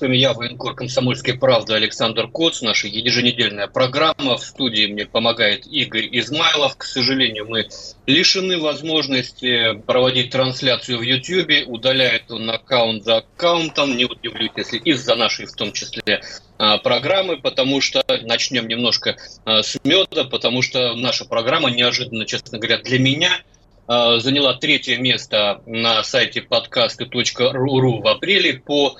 Вами я, военкор «Комсомольской правды» Александр Коц. Наша еженедельная программа. В студии мне помогает Игорь Измайлов. К сожалению, мы лишены возможности проводить трансляцию в YouTube. Удаляет он аккаунт за аккаунтом. Не удивлюсь, если из-за нашей, в том числе, а, программы, потому что начнем немножко а, с меда, потому что наша программа неожиданно, честно говоря, для меня а, заняла третье место на сайте подкасты.ру в апреле по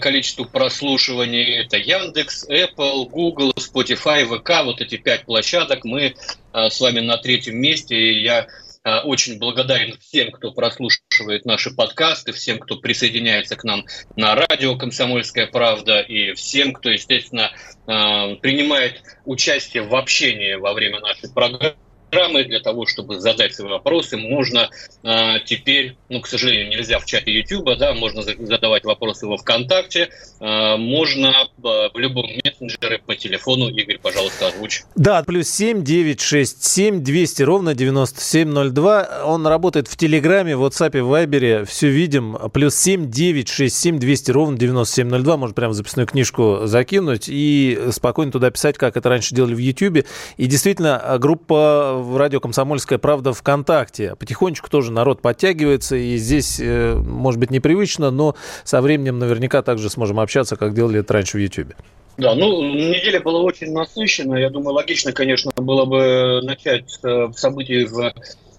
количеству прослушиваний. Это Яндекс, Apple, Google, Spotify, ВК. Вот эти пять площадок. Мы э, с вами на третьем месте. И я э, очень благодарен всем, кто прослушивает наши подкасты, всем, кто присоединяется к нам на радио «Комсомольская правда» и всем, кто, естественно, принимает участие в общении во время нашей программы программы для того, чтобы задать свои вопросы. Можно э, теперь, ну, к сожалению, нельзя в чате YouTube, да, можно задавать вопросы во ВКонтакте, э, можно э, в любом мессенджере по телефону. Игорь, пожалуйста, озвучь. Да, плюс 7 967 200 ровно 9702. Он работает в Телеграме, в WhatsApp, в Viber. Все видим. Плюс 7 967 200 ровно 9702. Можно прямо записную книжку закинуть и спокойно туда писать, как это раньше делали в YouTube. И действительно, группа в радио «Комсомольская правда» ВКонтакте. Потихонечку тоже народ подтягивается, и здесь, э, может быть, непривычно, но со временем наверняка также сможем общаться, как делали это раньше в YouTube. Да, ну, неделя была очень насыщена. Я думаю, логично, конечно, было бы начать с э, событий в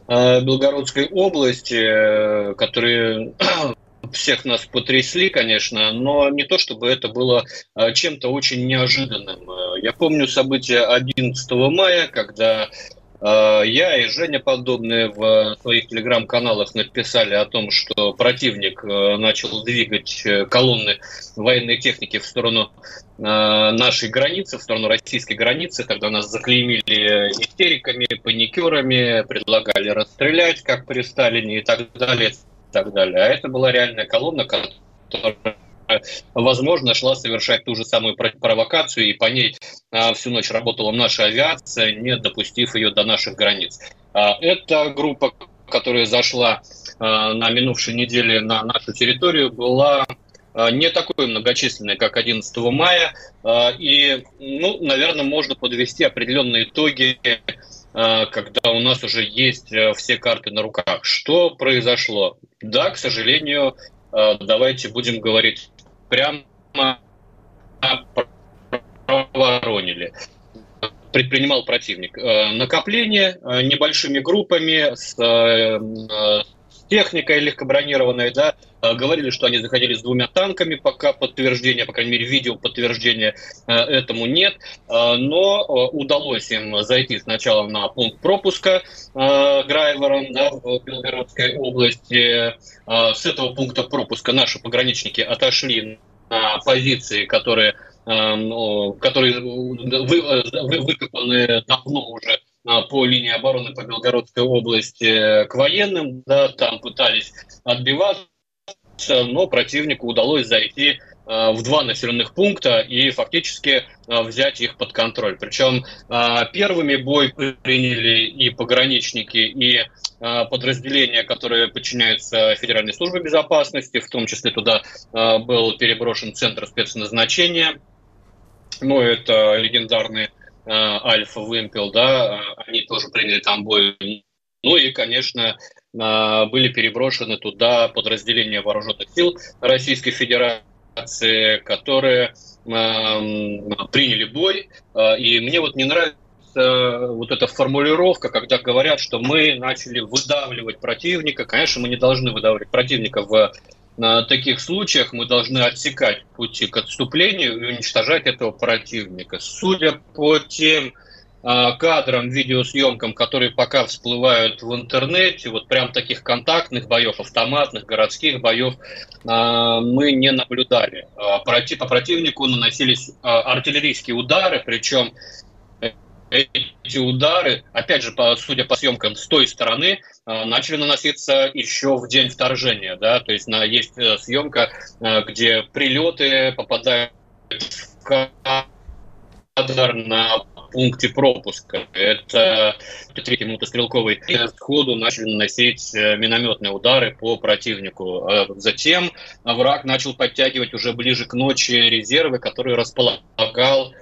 э, Белгородской области, которые всех нас потрясли, конечно, но не то, чтобы это было чем-то очень неожиданным. Я помню события 11 мая, когда я и Женя подобные в своих телеграм-каналах написали о том, что противник э, начал двигать э, колонны военной техники в сторону нашей границы, в сторону российской границы. Тогда нас заклеймили истериками, паникерами, предлагали расстрелять, как при Сталине и так далее. И так далее. А это была реальная колонна, которая возможно, шла совершать ту же самую провокацию, и по ней а, всю ночь работала наша авиация, не допустив ее до наших границ. А, эта группа, которая зашла а, на минувшей неделе на нашу территорию, была не такой многочисленной, как 11 мая, и, ну, наверное, можно подвести определенные итоги когда у нас уже есть все карты на руках. Что произошло? Да, к сожалению, давайте будем говорить прямо проворонили предпринимал противник. Э, накопление э, небольшими группами э, с техникой легкобронированной, да, говорили, что они заходили с двумя танками, пока подтверждения, по крайней мере, видео подтверждения этому нет, но удалось им зайти сначала на пункт пропуска Грайвором да, в Белгородской области. С этого пункта пропуска наши пограничники отошли на позиции, которые, эм, которые выкопаны давно уже по линии обороны по Белгородской области к военным, да, там пытались отбиваться, но противнику удалось зайти э, в два населенных пункта и фактически э, взять их под контроль. Причем э, первыми бой приняли и пограничники, и Э, подразделения, которые подчиняются Федеральной службе безопасности, в том числе туда э, был переброшен центр спецназначения, ну, это легендарный э, Альфа Вымпел, да, они тоже приняли там бой. Ну и, конечно, были переброшены туда подразделения вооруженных сил Российской Федерации, которые приняли бой. И мне вот не нравится вот эта формулировка, когда говорят, что мы начали выдавливать противника. Конечно, мы не должны выдавливать противника в на таких случаях мы должны отсекать пути к отступлению и уничтожать этого противника. Судя по тем кадрам, видеосъемкам, которые пока всплывают в интернете, вот прям таких контактных боев, автоматных, городских боев мы не наблюдали. По противнику наносились артиллерийские удары, причем эти удары, опять же, судя по съемкам с той стороны, начали наноситься еще в день вторжения. Да? То есть на, есть э, съемка, э, где прилеты попадают в кадр на пункте пропуска. Это третий мотострелковый сходу начали наносить минометные удары по противнику. Затем враг начал подтягивать уже ближе к ночи резервы, которые располагал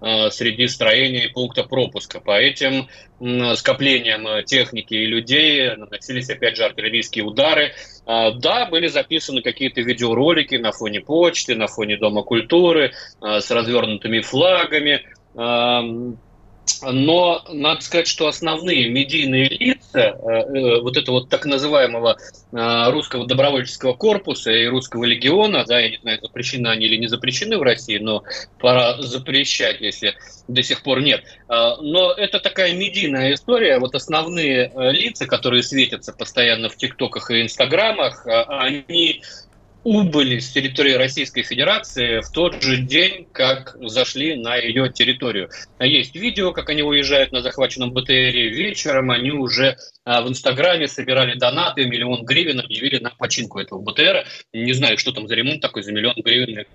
Э, среди строений пункта пропуска. По этим скоплениям техники и людей наносились, опять же, артиллерийские удары. Да, были записаны какие-то видеоролики на фоне почты, на фоне Дома культуры э, с развернутыми флагами. Но надо сказать, что основные медийные лица э, э, вот этого вот так называемого э, русского добровольческого корпуса и русского легиона, да, я не знаю, запрещены они или не запрещены в России, но пора запрещать, если до сих пор нет. Но это такая медийная история. Вот основные лица, которые светятся постоянно в ТикТоках и Инстаграмах, они убыли с территории Российской Федерации в тот же день, как зашли на ее территорию. Есть видео, как они уезжают на захваченном БТРе. Вечером они уже а, в Инстаграме собирали донаты, миллион гривен объявили на починку этого БТРа. Не знаю, что там за ремонт такой за миллион гривен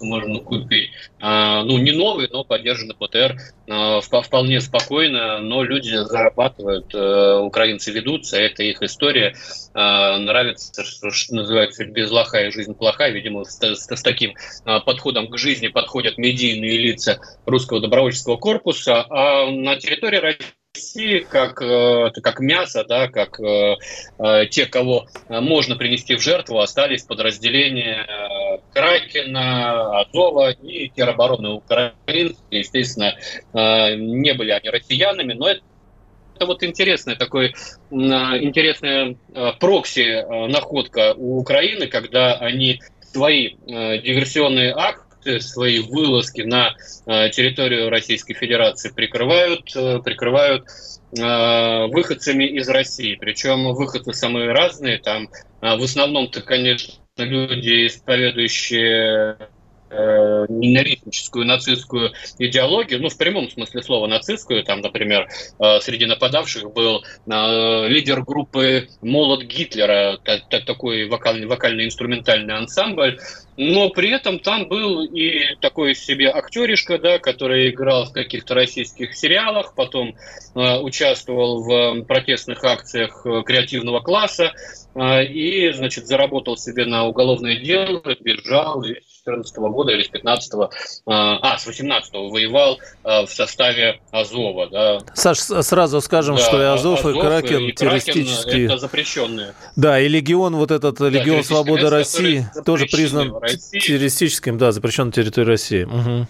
можно купить. А, ну, не новый, но поддержанный БТР а, вполне спокойно, но люди зарабатывают, а, украинцы ведутся, это их история. А, нравится, что называется, без лоха и жизнь плохая. Видимо, с, с, с таким а, подходом к жизни подходят медийные лица русского добровольческого корпуса. А на территории России как, э, как мясо, да, как э, э, те, кого можно принести в жертву, остались подразделения Кракена, Азова и теробороны Украины. Естественно, не были они россиянами, но это это вот интересная такой интересная прокси находка у Украины, когда они свои диверсионные акты свои вылазки на территорию Российской Федерации прикрывают, прикрывают выходцами из России. Причем выходцы самые разные. Там в основном-то, конечно, люди, исповедующие э, ненавистническую нацистскую идеологию, ну, в прямом смысле слова нацистскую, там, например, э, среди нападавших был э, лидер группы «Молот Гитлера», такой вокальный, вокально-инструментальный ансамбль, но при этом там был и такой себе актеришка, да, который играл в каких-то российских сериалах, потом э, участвовал в протестных акциях э, креативного класса э, и, значит, заработал себе на уголовное дело, бежал и 2014 года или с 15 а, а, с 18 воевал а, в составе Азова. Да. Саш, сразу скажем, да, что и Азов, Азов и Кракен и террористические. Это запрещенные. Да, и Легион, вот этот да, Легион Свободы России, тоже признан террористическим, да, на территории России. Угу.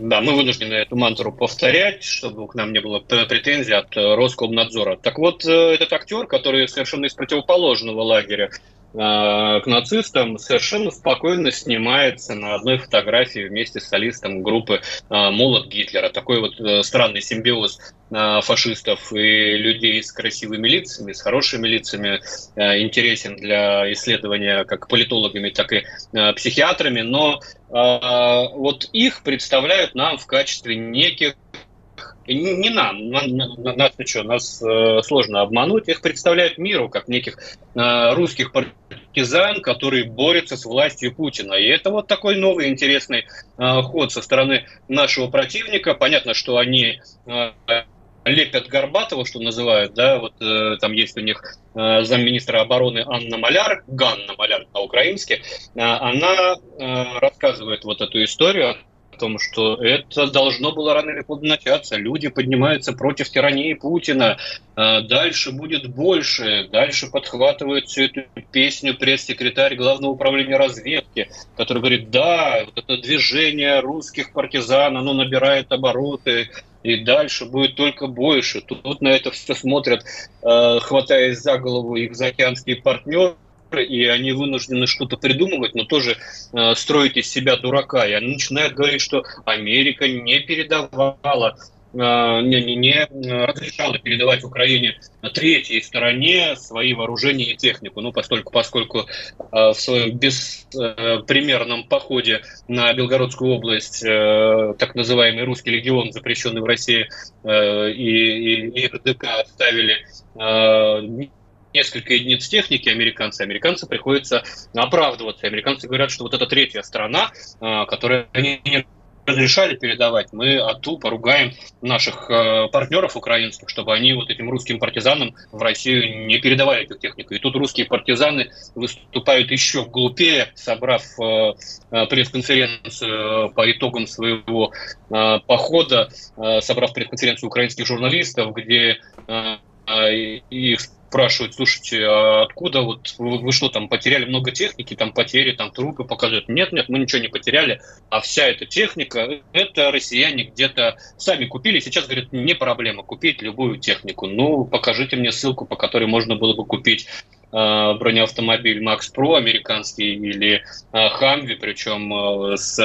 Да, мы вынуждены эту мантру повторять, чтобы к нам не было претензий от Роскомнадзора. Так вот, э, этот актер, который совершенно из противоположного лагеря, Э, к нацистам совершенно спокойно снимается на одной фотографии вместе с солистом группы э, «Молот Гитлера». Такой вот э, странный симбиоз фашистов и людей с красивыми лицами, с хорошими лицами интересен для исследования как политологами, так и психиатрами, но вот их представляют нам в качестве неких не, нам, нас, нас, что, нас э, сложно обмануть, их представляют миру как неких э, русских партизан, которые борются с властью Путина. И это вот такой новый интересный э, ход со стороны нашего противника. Понятно, что они э, лепят Горбатова, что называют, да, вот э, там есть у них э, замминистра обороны Анна Маляр, Ганна Маляр по-украински, э, она э, рассказывает вот эту историю том, что это должно было рано или поздно начаться. Люди поднимаются против тирании Путина. А дальше будет больше. Дальше подхватывает всю эту песню пресс-секретарь Главного управления разведки, который говорит, да, вот это движение русских партизан, оно набирает обороты, и дальше будет только больше. Тут на это все смотрят, э, хватаясь за голову их заокеанские партнеры, и они вынуждены что-то придумывать, но тоже э, строить из себя дурака. И они начинают говорить, что Америка не передавала не, не, не разрешала передавать Украине третьей стороне свои вооружения и технику. Ну, поскольку, поскольку в своем беспримерном походе на Белгородскую область так называемый русский легион, запрещенный в России, и, и, и РДК оставили несколько единиц техники американцы, американцы приходится оправдываться. Американцы говорят, что вот эта третья страна, а, которая они не разрешали передавать, мы отту поругаем наших э, партнеров украинских, чтобы они вот этим русским партизанам в Россию не передавали эту технику. И тут русские партизаны выступают еще глупее, собрав э, пресс-конференцию по итогам своего похода, собрав пресс-конференцию украинских журналистов, где их спрашивают, слушайте, а откуда вот вы, что там потеряли много техники, там потери, там трупы показывают. Нет, нет, мы ничего не потеряли, а вся эта техника, это россияне где-то сами купили. Сейчас, говорят, не проблема купить любую технику. Ну, покажите мне ссылку, по которой можно было бы купить э, бронеавтомобиль Макс Про американский или Хамви, причем с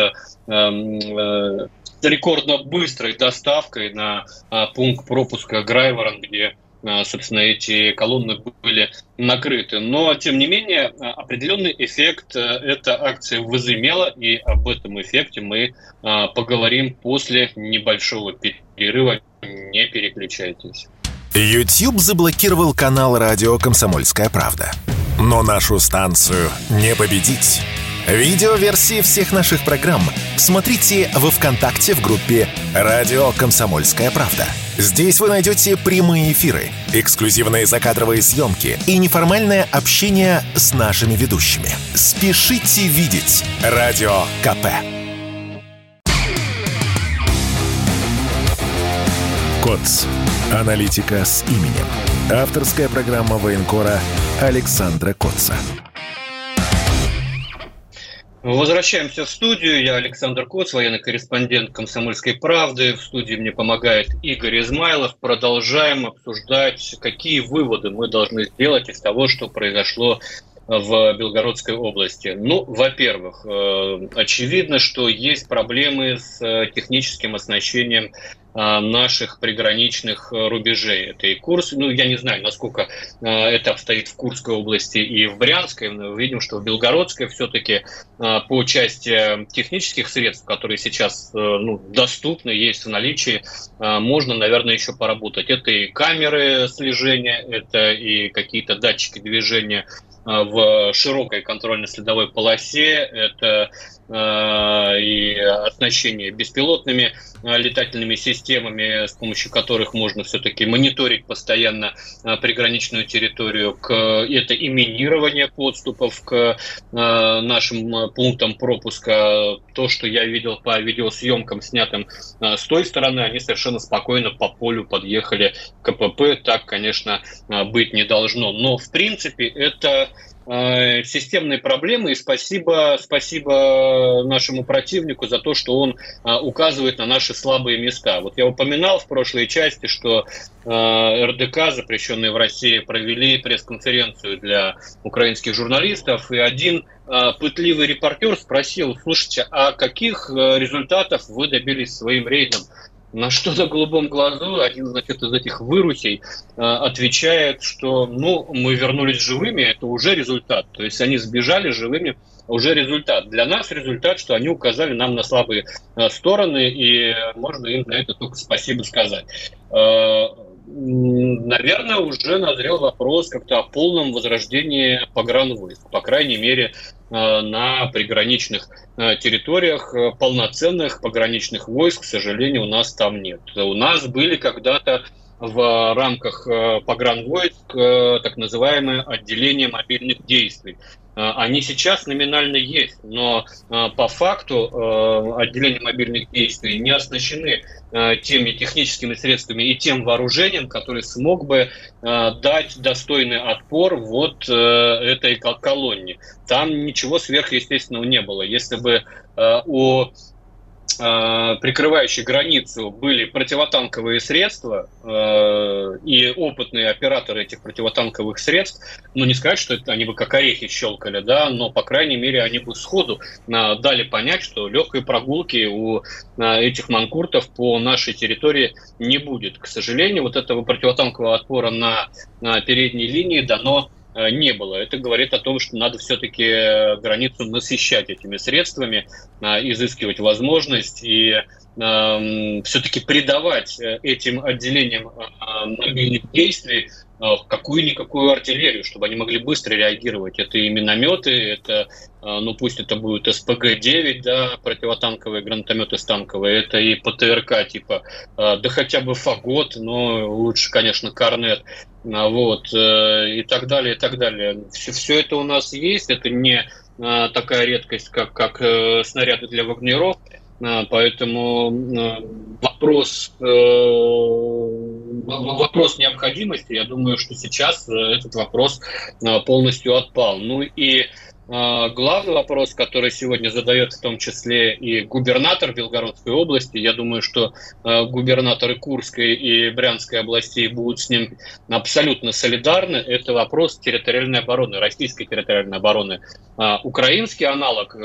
эм, э, рекордно быстрой доставкой на э, пункт пропуска Грайворон, где а, собственно, эти колонны были накрыты. Но, тем не менее, а, определенный эффект э, эта акция возымела, и об этом эффекте мы поговорим после небольшого перерыва. Не переключайтесь. YouTube заблокировал канал радио «Комсомольская правда». Но нашу станцию не победить. Видеоверсии всех наших программ смотрите во ВКонтакте в группе «Радио Комсомольская правда». Здесь вы найдете прямые эфиры, эксклюзивные закадровые съемки и неформальное общение с нашими ведущими. Спешите видеть «Радио КП». КОЦ. Аналитика с именем. Авторская программа военкора Александра Котца. Возвращаемся в студию. Я Александр Коц, военный корреспондент «Комсомольской правды». В студии мне помогает Игорь Измайлов. Продолжаем обсуждать, какие выводы мы должны сделать из того, что произошло в Белгородской области? Ну, во-первых, э, очевидно, что есть проблемы с э, техническим оснащением наших приграничных рубежей. Это и Курс, ну, я не знаю, насколько это обстоит в Курской области и в Брянской, но видим, что в Белгородской все-таки по части технических средств, которые сейчас ну, доступны, есть в наличии, можно, наверное, еще поработать. Это и камеры слежения, это и какие-то датчики движения Э, в широкой контрольно-следовой полосе. Это Э, и оснащение беспилотными э, летательными системами, с помощью которых можно все-таки мониторить постоянно э, приграничную территорию. Это и минирование подступов к нашим пунктам пропуска. То, что я видел по видеосъемкам, снятым с той стороны, они совершенно спокойно по полю подъехали к КПП. Так, конечно, быть не должно. Но, в принципе, это Э, системные проблемы, и спасибо, спасибо нашему противнику за то, что он э, указывает на наши слабые места. Вот я упоминал в прошлой части, что э, РДК, запрещенные в России, провели пресс-конференцию для украинских журналистов, и один пытливый репортер спросил, слушайте, а каких результатов вы добились своим рейдом? На что на голубом глазу один, значит, из этих вырусей э, отвечает, что, ну, мы вернулись живыми, это уже результат. То есть они сбежали живыми, уже результат. Для нас результат, что они указали нам на слабые э, стороны, и можно им на это только спасибо сказать. Э, наверное, уже назрел вопрос как-то о полном возрождении погранвойск. По крайней мере, Э, на приграничных территориях полноценных пограничных войск, к сожалению, у нас там нет. У нас были когда-то в рамках погранвойск так называемое отделение мобильных действий. Они сейчас номинально есть, но по факту отделения мобильных действий не оснащены теми техническими средствами и тем вооружением, который смог бы дать достойный отпор вот этой колонне. Там ничего сверхъестественного не было. Если бы у Э, прикрывающие границу были противотанковые средства э, и опытные операторы этих противотанковых средств, ну не сказать, что это они бы как орехи щелкали, да, но по крайней мере они бы сходу э, дали понять, что легкой прогулки у этих манкуртов по нашей территории не будет. К сожалению, вот этого противотанкового отпора на, на передней линии дано Э, не было. Это говорит о том, что надо все-таки э, границу насыщать этими средствами, э, изыскивать возможность и все-таки придавать этим отделениям мобильных действий какую-никакую артиллерию, чтобы они могли быстро реагировать. Это и минометы, это, ну пусть это будет СПГ-9, да, противотанковые гранатометы станковые, это и ПТРК типа, да хотя бы Фагот, но лучше, конечно, Корнет. А, вот, э, и так далее, и так далее. Все, все это у нас есть, это не такая редкость, как, как э, снаряды для вагнеров, поэтому вопрос, э, вопрос необходимости, я думаю, что сейчас этот вопрос полностью отпал. Ну и а, главный вопрос, который сегодня задает в том числе и губернатор Белгородской области, я думаю, что а, губернаторы Курской и Брянской областей будут с ним абсолютно солидарны, это вопрос территориальной обороны, российской территориальной обороны. А, украинский аналог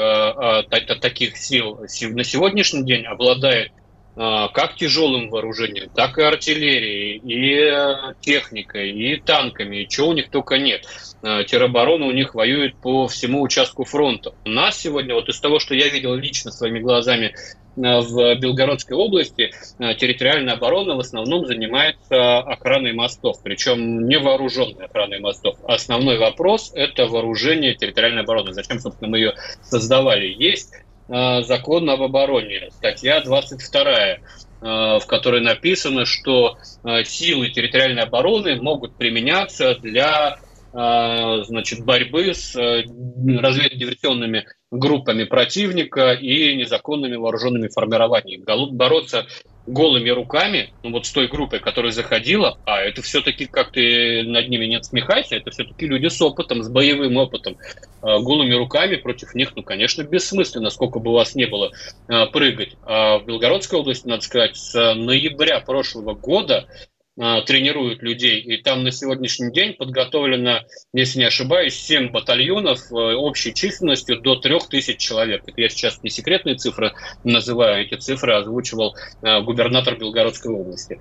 таких сил на сегодняшний день обладает а, как тяжелым вооружением, так и артиллерией, и э, техникой, и танками, и чего у них только нет. А, тероборона у них воюет по всему участку фронта. У нас сегодня, вот из того, что я видел лично своими глазами а, в Белгородской области, территориальная оборона в основном занимается охраной мостов, причем не вооруженной охраной мостов. Основной вопрос – это вооружение территориальной обороны. Зачем, собственно, мы ее создавали? Есть закон об обороне, статья 22, э, в которой написано, что э, силы территориальной обороны могут применяться для значит, борьбы с разведывательными группами противника и незаконными вооруженными формированиями. Бороться голыми руками, ну вот с той группой, которая заходила, а это все-таки, как ты над ними не смехайся, это все-таки люди с опытом, с боевым опытом. А голыми руками против них, ну, конечно, бессмысленно, сколько бы у вас не было а, прыгать. А в Белгородской области, надо сказать, с ноября прошлого года а, тренируют людей. И там на сегодняшний день подготовлено, если не ошибаюсь, 7 батальонов э, общей численностью до 3000 человек. Это я сейчас не секретные цифры называю, эти цифры озвучивал э, губернатор Белгородской области.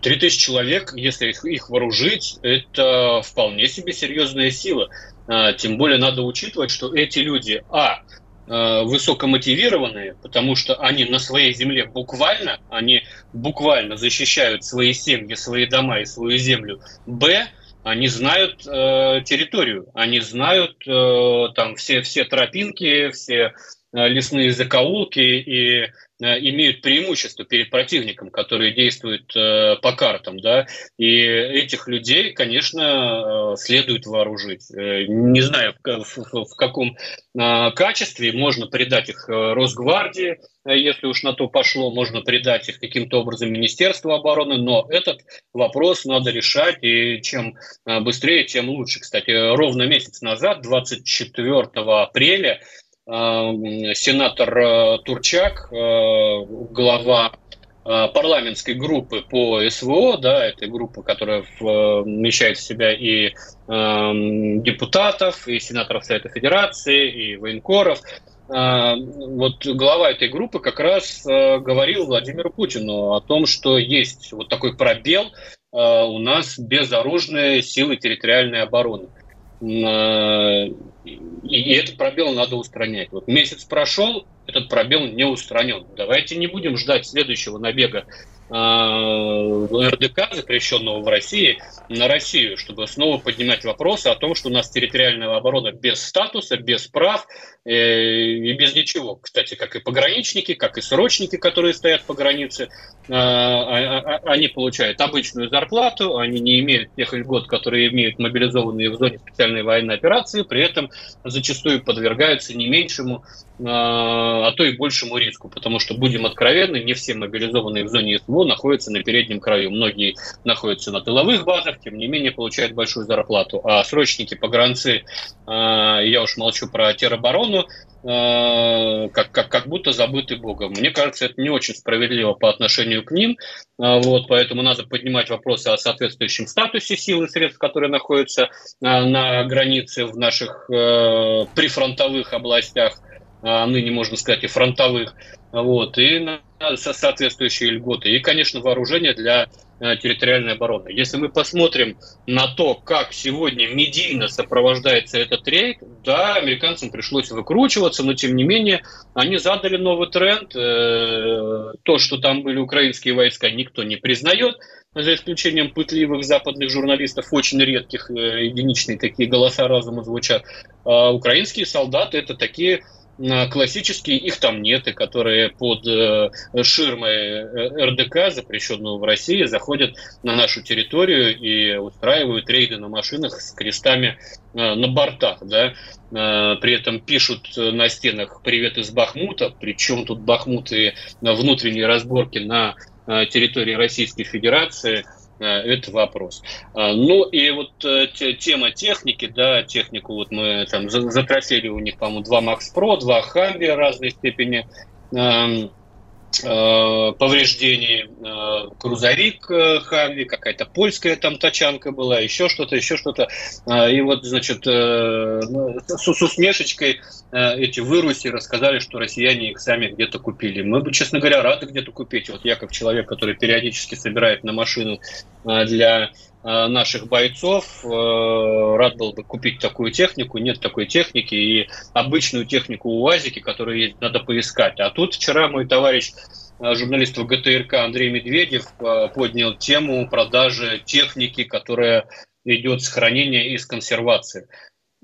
3000 человек, если их, их вооружить, это вполне себе серьезная сила. А, тем более надо учитывать, что эти люди, а, высокомотивированные, потому что они на своей земле буквально, они буквально защищают свои семьи, свои дома и свою землю. Б, они знают э, территорию, они знают э, там все, все тропинки, все э, лесные закоулки и Э, имеют преимущество перед противником, который действует э, по картам, да, и этих людей, конечно, э, следует вооружить. Не знаю, в, в, в каком качестве можно придать их Росгвардии, если уж на то пошло, можно придать их каким-то образом Министерству обороны, но этот вопрос надо решать, и чем быстрее, тем лучше. Кстати, ровно месяц назад, 24 апреля, сенатор э, Турчак, э, глава э, парламентской группы по СВО, да, это группа, которая вмещает в себя и э, депутатов, и сенаторов Совета Федерации, и военкоров. Э, вот глава этой группы как раз э, говорил Владимиру Путину о том, что есть вот такой пробел э, у нас безоружные силы территориальной обороны. Э, и этот пробел надо устранять. Вот месяц прошел, этот пробел не устранен. Давайте не будем ждать следующего набега Э, РДК, запрещенного в России, на Россию, чтобы снова поднимать вопросы о том, что у нас территориальная оборона без статуса, без прав э, и без ничего. Кстати, как и пограничники, как и срочники, которые стоят по границе, э, а, а, а, они получают обычную зарплату, они не имеют тех льгот, которые имеют мобилизованные в зоне специальной военной операции, при этом зачастую подвергаются не меньшему а то и большему риску, потому что, будем откровенны, не все мобилизованные в зоне СВО находятся на переднем краю. Многие находятся на тыловых базах, тем не менее получают большую зарплату. А срочники, погранцы, а, я уж молчу про тероборону, а, как, как, как, как будто забыты Богом. Мне кажется, это не очень справедливо по отношению к ним, вот, поэтому надо поднимать вопросы о соответствующем статусе сил и средств, которые находятся на границе в наших э, прифронтовых областях, а ныне, можно сказать, и фронтовых, вот, и на соответствующие льготы, и, конечно, вооружение для э, территориальной обороны. Если мы посмотрим на то, как сегодня медийно сопровождается этот рейд, да, американцам пришлось выкручиваться, но тем не менее они задали новый тренд. Э, то, что там были украинские войска, никто не признает, за исключением пытливых западных журналистов, очень редких, э, единичные такие голоса разума звучат. А украинские солдаты это такие классические, их там нет, и которые под э, ширмой э, РДК, запрещенную в России, заходят на нашу территорию и устраивают рейды на машинах с крестами э, на бортах, да, при этом пишут на стенах «Привет из Бахмута», причем тут Бахмут и внутренние разборки на территории Российской Федерации – Э, это вопрос. А, ну и вот э, тема техники, да, технику вот мы там затрасили у них, по-моему, два Max Pro, два Хамби разной степени эм, э, повреждений, крузовик Хамви, какая-то польская там тачанка была, еще что-то, еще что-то. И вот, значит, ну, с усмешечкой эти выруси рассказали, что россияне их сами где-то купили. Мы бы, честно говоря, рады где-то купить. Вот я, как человек, который периодически собирает на машину для наших бойцов. Рад был бы купить такую технику. Нет такой техники. И обычную технику УАЗики, которую есть, надо поискать. А тут вчера мой товарищ журналист ВГТРК Андрей Медведев поднял тему продажи техники, которая идет с хранения и с консервации.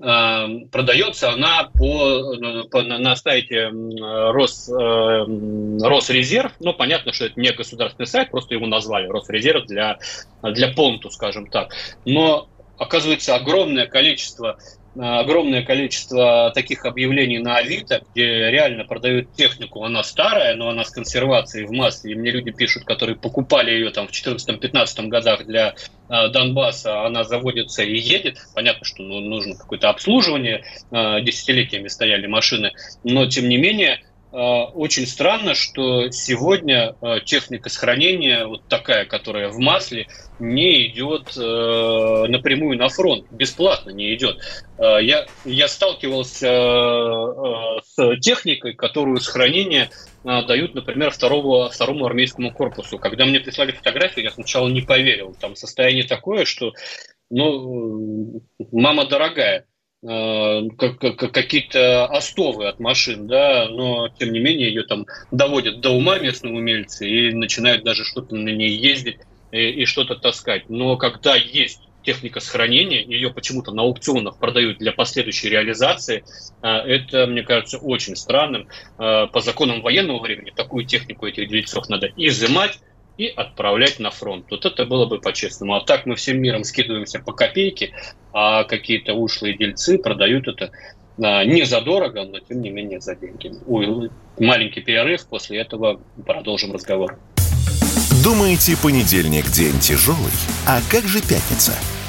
Эм, продается она по, по, на сайте Рос, э, Росрезерв. Ну, понятно, что это не государственный сайт, просто его назвали Росрезерв для, для понту, скажем так. Но оказывается огромное количество огромное количество таких объявлений на Авито, где реально продают технику, она старая, но она с консервацией в масле, и мне люди пишут, которые покупали ее там в 2014-2015 годах для э, Донбасса, она заводится и едет, понятно, что ну, нужно какое-то обслуживание, э, десятилетиями стояли машины, но тем не менее, Э, очень странно, что сегодня э, техника сохранения, вот такая, которая в масле, не идет э, напрямую на фронт, бесплатно не идет. Я, я сталкивался с техникой, которую сохранение дают, например, второго, второму армейскому корпусу. Когда мне прислали фотографию, я сначала не поверил. Там состояние такое, что ну, мама дорогая. Э, какие-то остовы от машин, да, но тем не менее ее там доводят до ума местные умельцы и начинают даже что-то на ней ездить и, и что-то таскать. Но когда есть техника сохранения, ее почему-то на аукционах продают для последующей реализации, э, это, мне кажется, очень странным. Э, по законам военного времени такую технику этих дельцов надо изымать, и отправлять на фронт. Вот это было бы по-честному. А так мы всем миром скидываемся по копейке, а какие-то ушлые дельцы продают это а, не задорого, но тем не менее за деньги. Ой, маленький перерыв, после этого продолжим разговор. Думаете, понедельник день тяжелый? А как же пятница?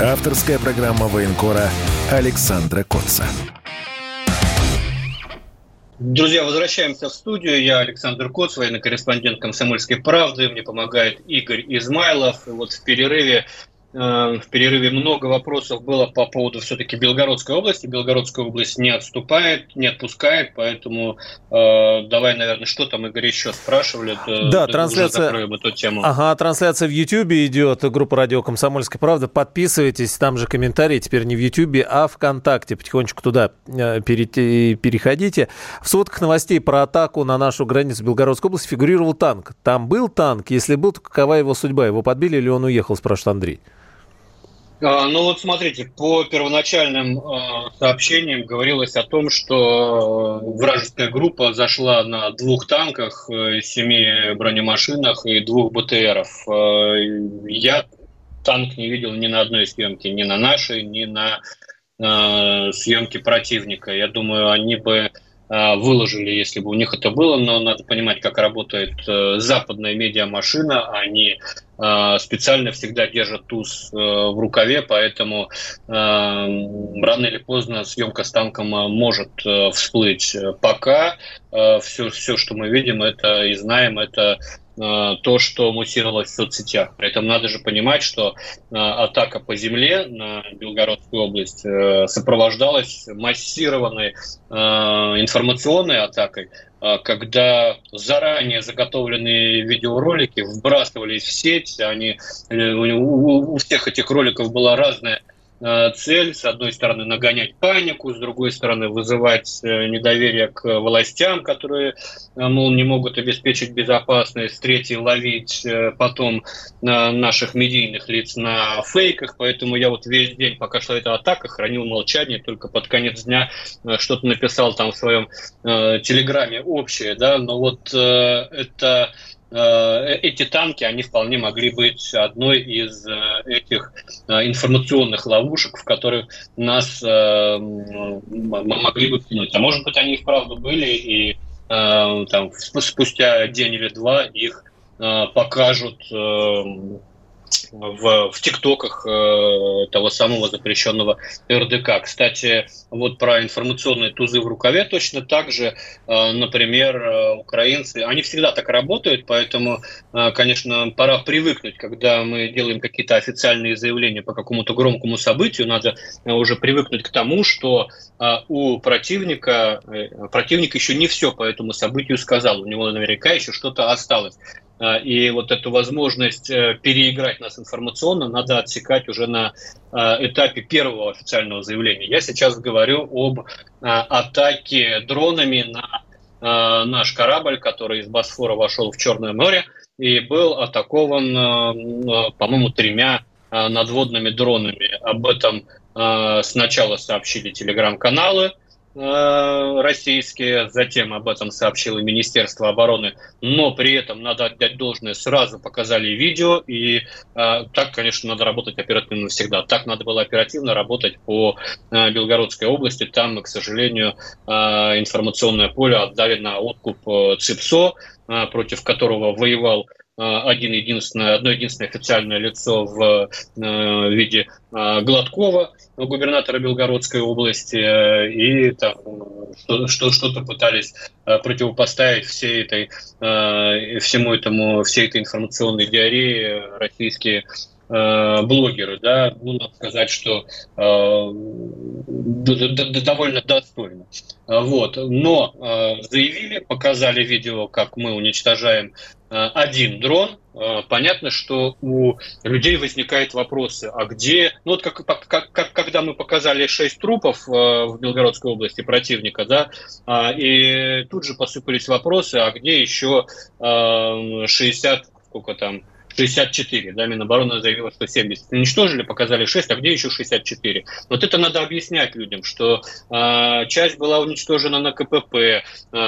Авторская программа военкора Александра Котца. Друзья, возвращаемся в студию. Я Александр Коц, военный корреспондент «Комсомольской правды». Мне помогает Игорь Измайлов. И вот в перерыве в перерыве много вопросов было по поводу все-таки Белгородской области. Белгородская область не отступает, не отпускает, поэтому э, давай, наверное, что там Игорь еще спрашивали. Да, трансляция. эту тему. Ага, трансляция в Ютьюбе идет, группа радио «Комсомольская правда». Подписывайтесь, там же комментарии теперь не в Ютьюбе, а ВКонтакте. Потихонечку туда э, переходите. В сводках новостей про атаку на нашу границу Белгородской области фигурировал танк. Там был танк? Если был, то какова его судьба? Его подбили или он уехал, спрашивает Андрей. А, ну вот смотрите, по первоначальным э, сообщениям говорилось о том, что вражеская группа зашла на двух танках, э, семи бронемашинах и двух БТРов. Э, я танк не видел ни на одной съемке, ни на нашей, ни на э, съемке противника. Я думаю, они бы Э, выложили, если бы у них это было, но надо понимать, как работает э, западная медиамашина, они э, специально всегда держат туз в рукаве, поэтому рано или поздно съемка с танком может всплыть. Пока все, все, что мы видим это и знаем, это Э, то, что муссировалось в соцсетях. При этом надо же понимать, что э, атака по земле на Белгородскую область э, сопровождалась массированной информационной атакой, когда заранее заготовленные видеоролики вбрасывались в сеть, они, у, всех этих роликов была разная Э, цель, с одной стороны, нагонять панику, с другой стороны, вызывать э, недоверие к властям, которые, э, мол, не могут обеспечить безопасность, с третьей, ловить потом наших медийных лиц на фейках, поэтому я вот весь день, пока шла эта атака, хранил молчание, только под конец дня что-то написал там в своем телеграме общее, да, но вот это Э, эти танки, они вполне могли быть одной из э, этих э, информационных ловушек, в которых нас могли бы втянуть. А может быть, они и вправду были, и там, спустя день или два их покажут в, в ТикТоках э, того самого запрещенного РДК. Кстати, вот про информационные тузы в рукаве точно так же, э, например, э, украинцы, они всегда так работают, поэтому, э, конечно, пора привыкнуть, когда мы делаем какие-то официальные заявления по какому-то громкому событию, надо э, уже привыкнуть к тому, что э, у противника, э, противник еще не все по этому событию сказал, у него наверняка еще что-то осталось. А, и вот эту возможность э, переиграть нас информационно надо отсекать уже на а, этапе первого официального заявления. Я сейчас говорю об а, атаке дронами на наш корабль, который из Босфора вошел в Черное море и был атакован, по-моему, тремя надводными дронами. Об этом сначала сообщили телеграм-каналы, российские, затем об этом сообщило Министерство обороны, но при этом надо отдать должное, сразу показали видео, и э, так, конечно, надо работать оперативно всегда. Так надо было оперативно работать по э, Белгородской области, там к сожалению, э, информационное поле отдали на откуп э, ЦИПСО, э, против которого воевал Э, один единственное, одно единственное официальное лицо в э, виде э, Гладкова, губернатора Белгородской области, и там что, что-то пытались противопоставить всей этой, всему этому, всей этой информационной диареи российские блогеры, да, ну, надо сказать, что э, довольно достойно. Вот. Но э, заявили, показали видео, как мы уничтожаем Э, один дрон, э, понятно, что у людей возникают вопросы, а где, ну вот как, как, как когда мы показали шесть трупов э, в Белгородской области противника, да, а, и тут же посыпались вопросы, а где еще 60, сколько там, 64, да, Минобороны заявила, что 70 уничтожили, показали 6, а где еще 64? Вот это надо объяснять людям, что э, часть была уничтожена на КПП, э,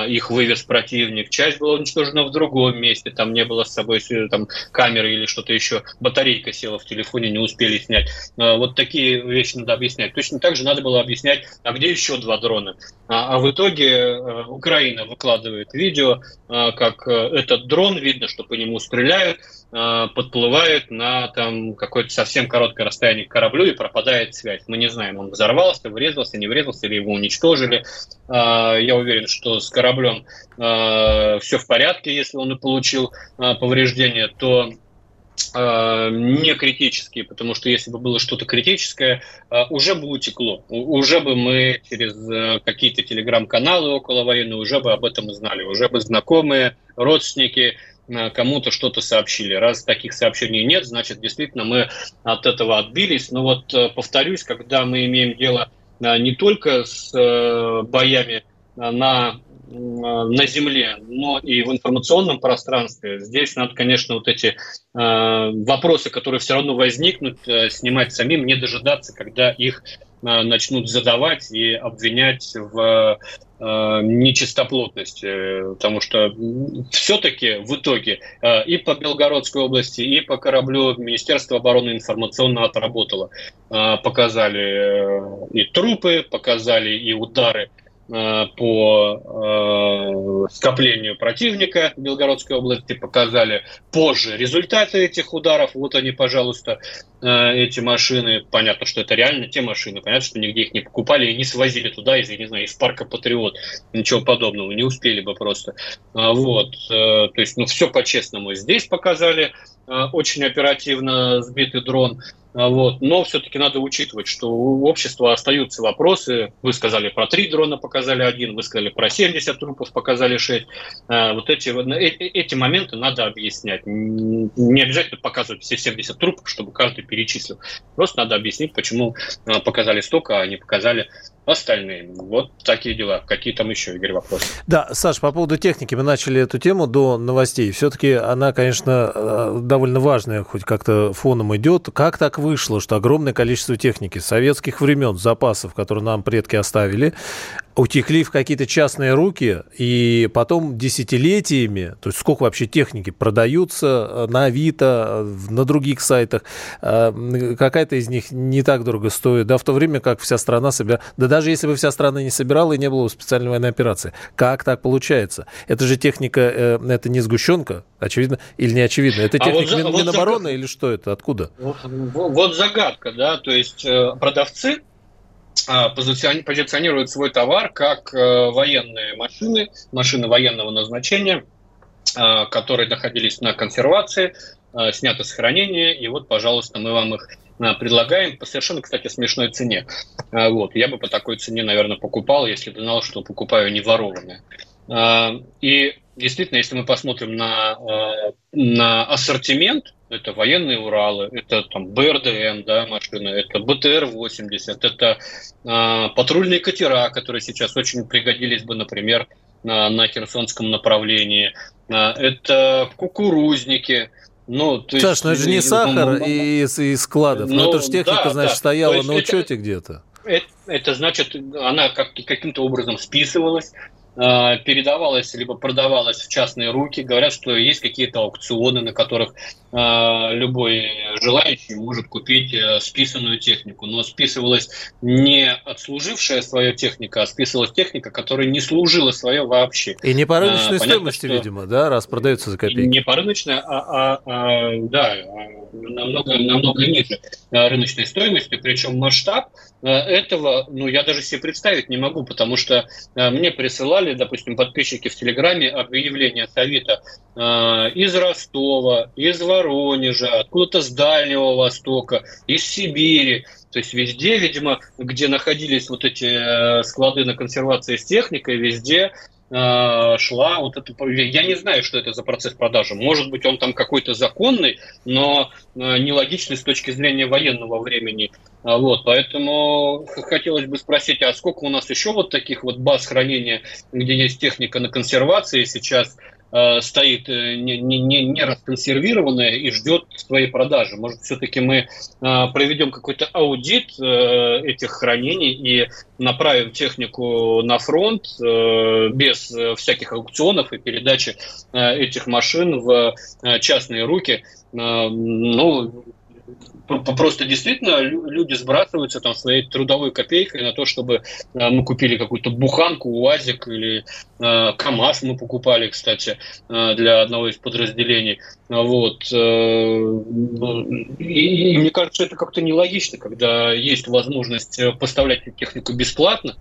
их вывез противник, часть была уничтожена в другом месте, там не было с собой там, камеры или что-то еще, батарейка села в телефоне, не успели снять. Э, вот такие вещи надо объяснять. Точно так же надо было объяснять, а где еще два дрона? А, а в итоге э, Украина выкладывает видео, э, как э, этот дрон, видно, что по нему стреляют, подплывает на там какое-то совсем короткое расстояние к кораблю и пропадает связь. Мы не знаем, он взорвался, врезался, не врезался или его уничтожили. Э, я уверен, что с кораблем э, все в порядке, если он и получил повреждения, то не критические, потому что если бы было что-то критическое, уже бы утекло, уже бы мы через какие-то телеграм-каналы около военные уже бы об этом знали, уже бы знакомые, родственники кому-то что-то сообщили. Раз таких сообщений нет, значит, действительно мы от этого отбились. Но вот э, повторюсь, когда мы имеем дело э, не только с э, боями на на земле, но и в информационном пространстве. Здесь надо, конечно, вот эти вопросы, которые все равно возникнут, снимать самим, не дожидаться, когда их начнут задавать и обвинять в Э, нечистоплотности, потому что все-таки в итоге э, и по Белгородской области, и по кораблю Министерство обороны информационно отработало. Э, показали и трупы, показали и удары Э, по э, скоплению противника Белгородской области, показали позже результаты этих ударов. Вот они, пожалуйста, э, эти машины. Понятно, что это реально те машины. Понятно, что нигде их не покупали и не свозили туда из, я не знаю, из парка Патриот. Ничего подобного. Не успели бы просто. Вот. То есть, ну, все по-честному. Здесь показали очень оперативно сбитый дрон. А, вот. Но все-таки надо учитывать, что у общества остаются вопросы. Вы сказали про три дрона, показали один, вы сказали про 70 трупов, показали 6. А, вот эти, э, эти моменты надо объяснять. Не обязательно показывать все 70 трупов, чтобы каждый перечислил. Просто надо объяснить, почему а, показали столько, а не показали остальные. Вот такие дела. Какие там еще, Игорь, вопросы? Да, Саш, по поводу техники. Мы начали эту тему до новостей. Все-таки она, конечно, э, довольно важная, хоть как-то фоном идет. Как так вышло, что огромное количество техники советских времен, запасов, которые нам предки оставили, утекли в какие-то частные руки, и потом десятилетиями, то есть сколько вообще техники продаются э, на Авито, на других сайтах, э, какая-то из них не так дорого стоит, да, в то время как вся страна собирала, да даже если бы вся страна не собирала и не было специальной военной операции. Как так получается? Это же техника, э, это не сгущенка, очевидно, или не очевидно? Это техника а вот, Минобороны вот или что это? Откуда? Вот, вот загадка, да, то есть продавцы а, позиционируют свой товар как э, военные машины, машины военного назначения, а, которые находились на консервации, а, сняты с хранения, и вот, пожалуйста, мы вам их предлагаем по совершенно, кстати, смешной цене. Вот. Я бы по такой цене, наверное, покупал, если бы знал, что покупаю не ворованное. И действительно, если мы посмотрим на, на ассортимент, это военные Уралы, это там БРДМ, да, машины, это БТР-80, это э, патрульные катера, которые сейчас очень пригодились бы, например, на, на Херсонском направлении, э, это кукурузники, ну, то есть, Саш, ну это же не сахар ну, и из, из складов, ну, ну это же техника, да, значит, да. стояла на учете где-то. Это, это значит, она как, каким-то образом списывалась, передавалось либо продавалось в частные руки. Говорят, что есть какие-то аукционы, на которых э, любой желающий может купить э, списанную технику. Но списывалась не отслужившая свою техника, а списывалась техника, которая не служила свое вообще. И не по рыночной Понятно, стоимости, что... видимо, да, раз продается за копейки. Не по рыночной, а, а, а да, намного, намного ниже рыночной стоимости, причем масштаб этого, ну, я даже себе представить не могу, потому что мне присылали прислали, допустим, подписчики в Телеграме объявление Совета э, из Ростова, из Воронежа, откуда-то с Дальнего Востока, из Сибири. То есть везде, видимо, где находились вот эти э, склады на консервации с техникой, везде шла вот это... Я не знаю, что это за процесс продажи. Может быть, он там какой-то законный, но э, нелогичный с точки зрения военного времени. А вот, поэтому хотелось бы спросить, а сколько у нас еще вот таких вот баз хранения, где есть техника на консервации сейчас Э, стоит э, не, не, не расконсервированная и ждет своей продажи. Может, все-таки мы э, проведем какой-то аудит этих хранений и направим технику на фронт без всяких аукционов и передачи этих машин в частные руки. Ну, Просто действительно люди сбрасываются там своей трудовой копейкой на то, чтобы э, мы купили какую-то буханку, УАЗик или э, КАМАЗ мы покупали, кстати, э, для одного из подразделений. Вот. И, и мне кажется, это как-то нелогично, когда есть возможность поставлять технику бесплатно,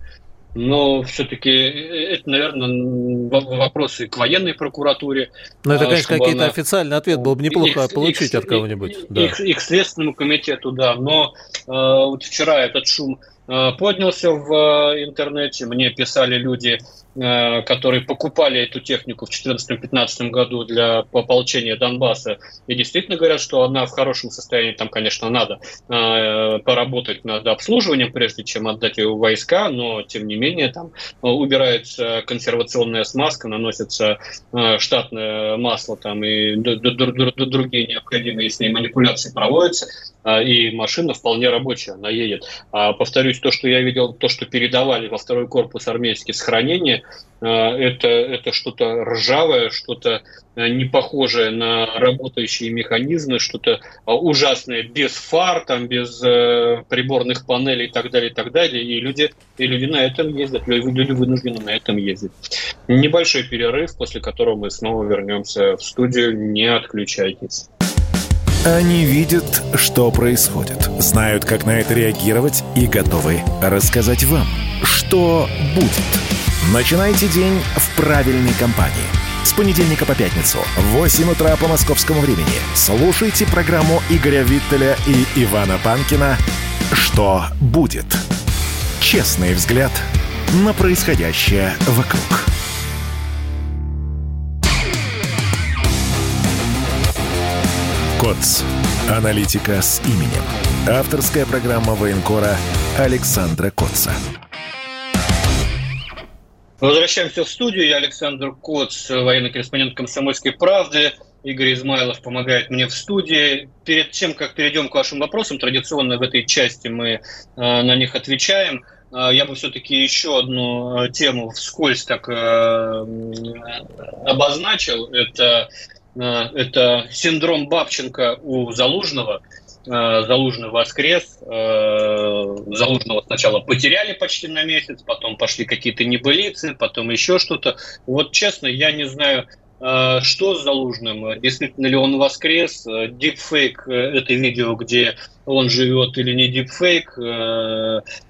но все-таки э, это, наверное, вопросы к военной прокуратуре. Ну, это, конечно, какой-то она... официальный ответ было бы неплохо их, получить их, от кого-нибудь. Их, да. их, их Следственному комитету, да. Но э, вот вчера этот шум поднялся в интернете. Мне писали люди, Э, которые покупали эту технику в 2014-2015 году для ополчения Донбасса, и действительно говорят, что она в хорошем состоянии, там, конечно, надо э, поработать над обслуживанием, прежде чем отдать ее войска, но, тем не менее, там убирается консервационная смазка, наносится э, штатное масло там, и другие необходимые с ней манипуляции проводятся. А, и машина вполне рабочая, она едет. А, повторюсь, то, что я видел, то, что передавали во второй корпус армейский с хранения, а, это, это что-то ржавое, что-то не похожее на работающие механизмы, что-то ужасное, без фар, там, без э, приборных панелей и так далее, и так далее. И люди, и люди на этом ездят, люди вынуждены на этом ездить. Небольшой перерыв, после которого мы снова вернемся в студию. Не отключайтесь. Они видят, что происходит, знают, как на это реагировать и готовы рассказать вам, что будет. Начинайте день в правильной компании. С понедельника по пятницу в 8 утра по московскому времени слушайте программу Игоря Виттеля и Ивана Панкина «Что будет?». Честный взгляд на происходящее вокруг. КОЦ. Аналитика с именем. Авторская программа военкора Александра Котца. Возвращаемся в студию. Я Александр Коц, военный корреспондент «Комсомольской правды». Игорь Измайлов помогает мне в студии. Перед тем, как перейдем к вашим вопросам, традиционно в этой части мы э, на них отвечаем. Э, я бы все-таки еще одну э, тему вскользь так э, обозначил. Это Э, это синдром Бабченко у Залужного. Э, Залужный воскрес. Э, Залужного сначала потеряли почти на месяц, потом пошли какие-то небылицы, потом еще что-то. Вот честно, я не знаю, что с Залужным, действительно ли он воскрес, дипфейк – это видео, где он живет или не дипфейк.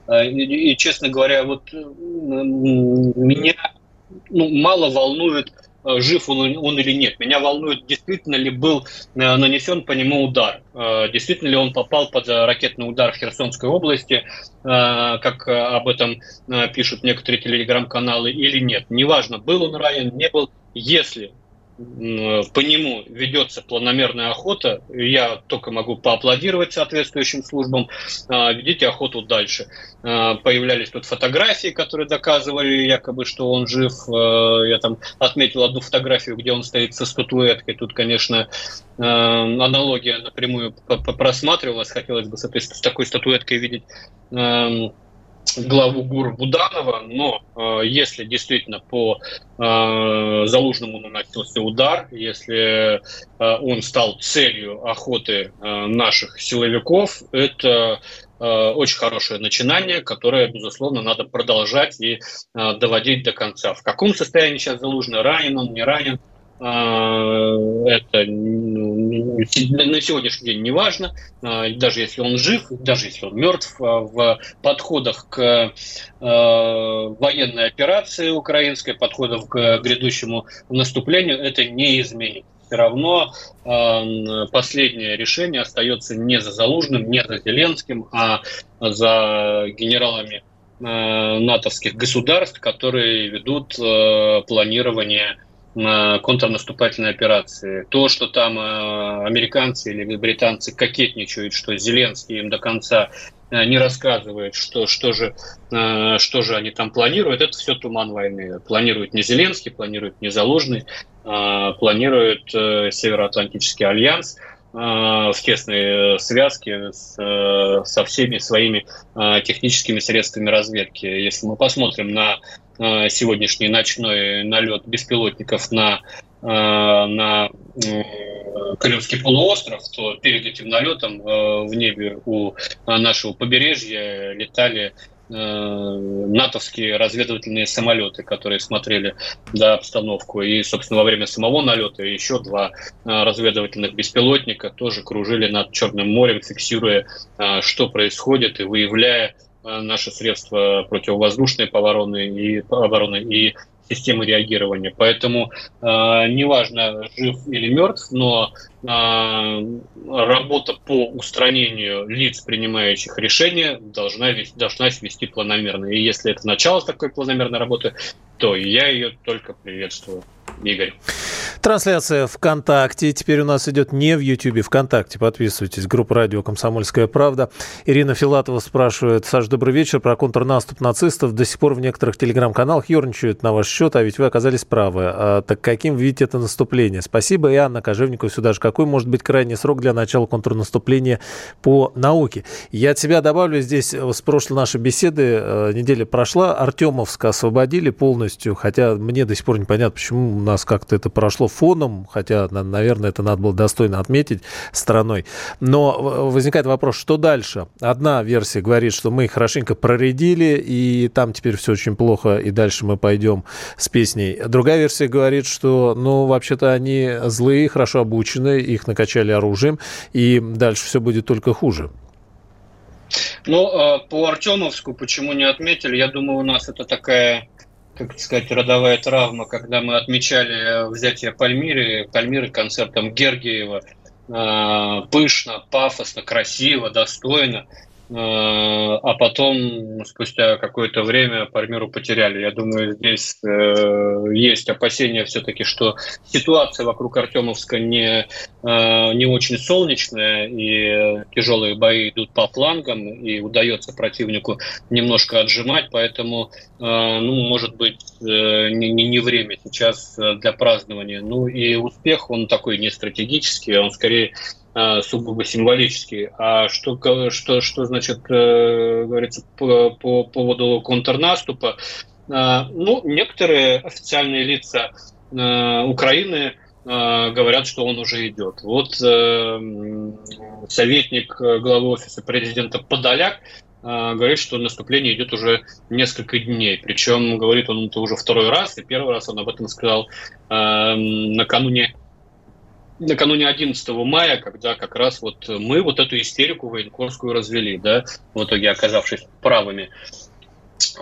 И, честно говоря, вот меня ну, мало волнует Э, жив он, он или нет. Меня волнует, действительно ли был э, нанесен по нему удар, э, действительно ли он попал под ракетный удар в Херсонской области, как об этом пишут некоторые телеграм-каналы, или нет. Неважно, был он ранен, не был. Если по нему ведется планомерная охота, я только могу поаплодировать соответствующим службам, а, ведите охоту дальше. А, появлялись тут фотографии, которые доказывали якобы, что он жив. Я там отметил одну фотографию, где он стоит со статуэткой. Тут, конечно, аналогия напрямую просматривалась. Хотелось бы с, с такой статуэткой видеть главу ГУР Буданова, но э, если действительно по э, Залужному наносился удар, если э, он стал целью охоты э, наших силовиков, это э, очень хорошее начинание, которое, безусловно, надо продолжать и э, доводить до конца. В каком состоянии сейчас Залужный, ранен он, не ранен, это ну, на сегодняшний день не важно, а, даже если он жив, даже если он мертв, а, в подходах к военной операции украинской, подходах к грядущему наступлению это не изменит. Все равно последнее решение остается не за Залужным, не за Зеленским, а за генералами натовских государств, которые ведут планирование контрнаступательной операции. То, что там э, американцы или британцы кокетничают, что Зеленский им до конца э, не рассказывает, что, что, же, э, что же они там планируют, это все туман войны. Планирует не Зеленский, планирует не Залужный, планирует Североатлантический альянс в тесной связке с, со всеми своими техническими средствами разведки. Если мы посмотрим на Э, сегодняшний ночной налет беспилотников на, э, на Крымский полуостров, то перед этим налетом э, в небе у нашего побережья летали натовские разведывательные самолеты, которые смотрели да, обстановку. И, собственно, во время самого налета еще два разведывательных беспилотника тоже кружили над Черным морем, фиксируя, что происходит и выявляя Э, наши средства противовоздушной обороны и, обороны и системы реагирования. Поэтому э, неважно, жив или мертв, но э, работа по устранению лиц, принимающих решения, должна, должна вести планомерно. И если это начало такой планомерной работы, то я ее только приветствую. Игорь. Трансляция ВКонтакте. Теперь у нас идет не в Ютьюбе, ВКонтакте. Подписывайтесь. Группа радио «Комсомольская правда». Ирина Филатова спрашивает. Саш, добрый вечер. Про контрнаступ нацистов до сих пор в некоторых телеграм-каналах ерничают на ваш счет, а ведь вы оказались правы. А, так каким видите это наступление? Спасибо. И Анна Кожевникова сюда же. Какой может быть крайний срок для начала контрнаступления по науке? Я от себя добавлю здесь с прошлой нашей беседы. Э, неделя прошла. Артемовск освободили полностью, хотя мне до сих пор непонятно, почему у нас как-то это прошло фоном, хотя, наверное, это надо было достойно отметить стороной. Но возникает вопрос, что дальше? Одна версия говорит, что мы хорошенько проредили, и там теперь все очень плохо, и дальше мы пойдем с песней. Другая версия говорит, что, ну, вообще-то они злые, хорошо обучены, их накачали оружием, и дальше все будет только хуже. Ну, а по Артемовску почему не отметили? Я думаю, у нас это такая как сказать, родовая травма, когда мы отмечали взятие Пальмиры, Пальмиры концертом Гергиева, э, пышно, пафосно, красиво, достойно. Э, а потом, спустя какое-то время, Пальмиру потеряли. Я думаю, здесь э, есть опасения все-таки, что ситуация вокруг Артемовска не, э, не очень солнечная, и тяжелые бои идут по флангам, и удается противнику немножко отжимать, поэтому, ну, может быть, не, не время сейчас для празднования. Ну и успех, он такой не стратегический, он скорее сугубо символический. А что, что, что значит, э, говорится, по, по поводу контрнаступа? А, ну, некоторые официальные лица э, Украины э, говорят, что он уже идет. Вот советник главы офиса президента Подоляк говорит, что наступление идет уже несколько дней. Причем говорит он это уже второй раз, и первый раз он об этом сказал накануне накануне 11 мая, когда как раз вот мы вот эту истерику военкорскую развели, да, в итоге оказавшись правыми.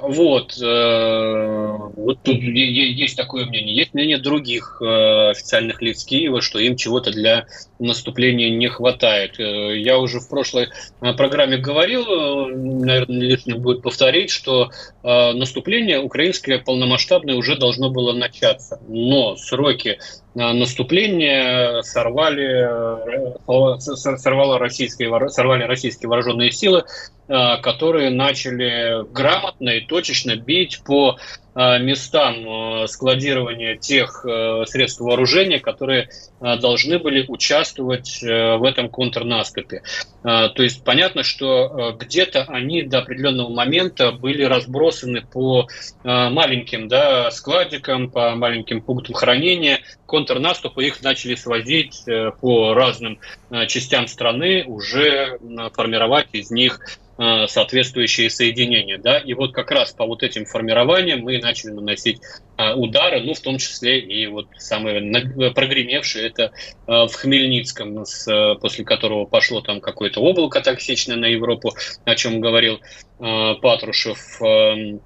Вот, э, вот тут есть такое мнение. Есть мнение других э, официальных лиц Киева, что им чего-то для наступления не хватает. Э, я уже в прошлой программе говорил, наверное, лишним будет повторить, что наступление украинское полномасштабное уже должно было начаться. Но сроки наступления сорвали, сорвало российские, сорвали российские вооруженные силы, которые начали грамотно и точечно бить по Э, местам э, складирования тех э, средств вооружения, которые должны были участвовать в этом контрнаступе. То есть понятно, что где-то они до определенного момента были разбросаны по маленьким да, складикам, по маленьким пунктам хранения. Контрнаступы их начали свозить по разным частям страны, уже формировать из них Э, соответствующие соединения. Да? И вот как раз по вот этим формированиям мы начали наносить э, удары, ну, в том числе и вот самые прогремевшие, это э, в Хмельницком, после которого пошло там какое-то облако токсичное на Европу, о чем говорил Патрушев, эм,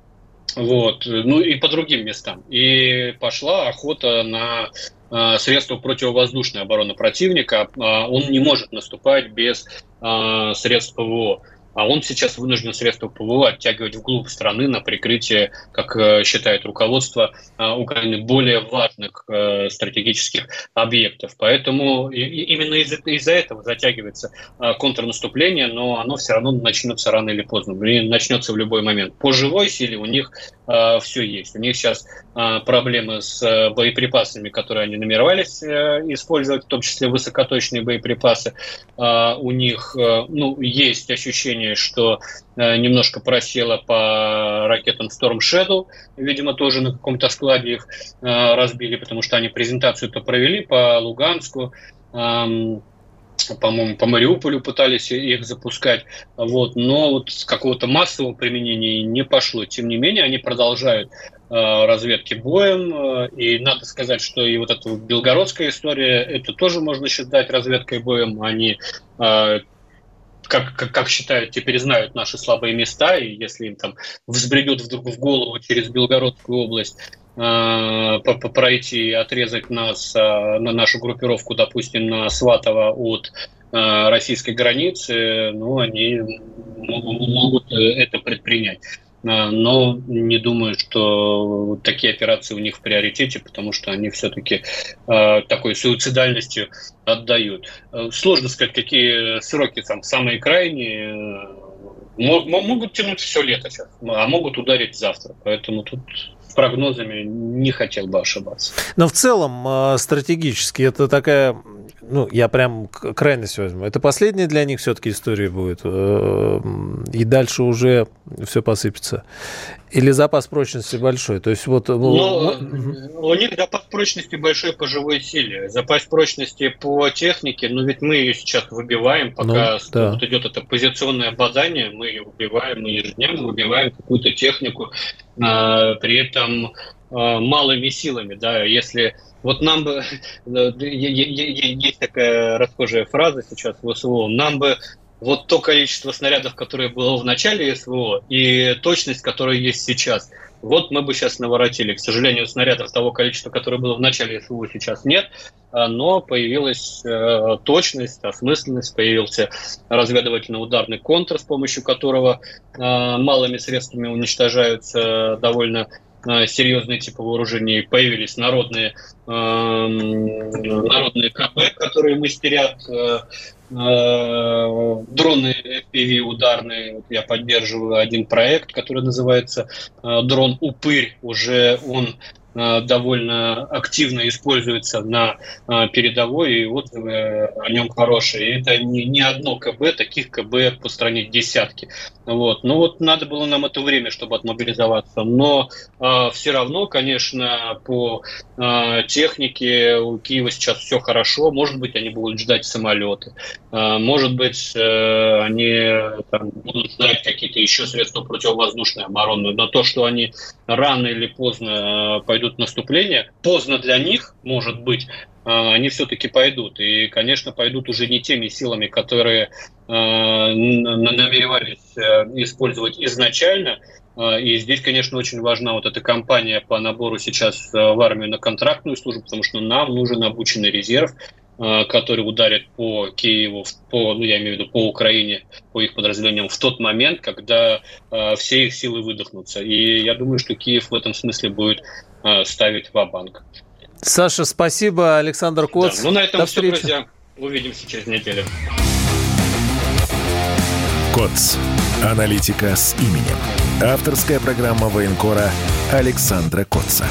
вот, ну и по другим местам. И пошла охота на средства противовоздушной обороны противника. Он не может наступать без средств ПВО а он сейчас вынужден средства ПВО оттягивать вглубь страны на прикрытие, как э, считает руководство э, Украины, более важных э, стратегических объектов. Поэтому именно из-за из этого затягивается контрнаступление, но оно все равно начнется рано или поздно, начнется в любой момент. По живой силе у них все есть. У них сейчас проблемы с боеприпасами, которые они намеревались использовать, в том числе высокоточные боеприпасы. У них ну, есть ощущение ощущение, что э, немножко просело по ракетам Storm Shadow. Видимо, тоже на каком-то складе их э, разбили, потому что они презентацию-то провели по Луганску. по-моему, по Мариуполю пытались их запускать, вот, но вот с какого-то массового применения не пошло. Тем не менее, они продолжают э, разведки боем, и надо сказать, что и вот эта белгородская история, это тоже можно считать разведкой боем, они как, как, как считают, теперь знают наши слабые места, и если им там взбредет вдруг в голову через Белгородскую область пройти, отрезать нас, на нашу группировку, допустим, на Сватово от российской границы, ну, они могут это предпринять. А, но не думаю, что такие операции у них в приоритете, потому что они все-таки э, такой суицидальностью отдают. А, сложно сказать, какие сроки там самые крайние. Могут тянуть все лето сейчас, а могут ударить завтра. Поэтому тут прогнозами не хотел бы ошибаться. Но в целом стратегически это такая ну, я прям крайность возьму. Это последняя для них все-таки история будет. Э, и дальше уже все посыпется. Или запас прочности большой? То есть вот... Ну, ну, у них запас прочности большой по живой силе. Запас прочности по технике, ну ведь мы ее сейчас выбиваем, пока ну, да. вот идет это позиционное бадание, мы ее выбиваем, мы ежедневно выбиваем какую-то технику, а, при этом а, малыми силами, да, если вот нам бы, есть такая расхожая фраза сейчас в СВО, нам бы вот то количество снарядов, которое было в начале СВО, и точность, которая есть сейчас. Вот мы бы сейчас наворотили. К сожалению, снарядов того количества, которое было в начале СВО, сейчас нет, а, но появилась э, точность, осмысленность, появился разведывательно-ударный контр, с помощью которого э, малыми средствами уничтожаются довольно Э, серьезные типы вооружений, появились народные, э, народные КП, которые мастерят э, э, дроны FPV ударные. Я поддерживаю один проект, который называется э, дрон Упырь. Уже он Э, довольно активно используется на э, передовой, и отзывы о нем хорошие. И это не, не одно КБ, таких КБ по стране десятки. Вот. Ну вот надо было нам это время, чтобы отмобилизоваться. Но э, все равно, конечно, по э, технике у Киева сейчас все хорошо. Может быть, они будут ждать самолеты. Э, может быть, э, они там, будут ждать какие-то еще средства противовоздушной обороны. Но то, что они рано или поздно э, пойдут пойдут наступления. Поздно для них, может быть, а, они все-таки пойдут. И, конечно, пойдут уже не теми силами, которые а, намеревались э, использовать изначально. А, и здесь, конечно, очень важна вот эта кампания по набору сейчас э, в армию на контрактную службу, потому что нам нужен обученный резерв, который ударит по Киеву, по, ну, я имею в виду по Украине, по их подразделениям в тот момент, когда э, все их силы выдохнутся. И я думаю, что Киев в этом смысле будет ставить в банк Саша, спасибо. Александр Коц. Да. Ну, на этом До все, встречи. друзья. Увидимся через неделю. Коц. Аналитика с именем. Авторская программа военкора Александра Котца.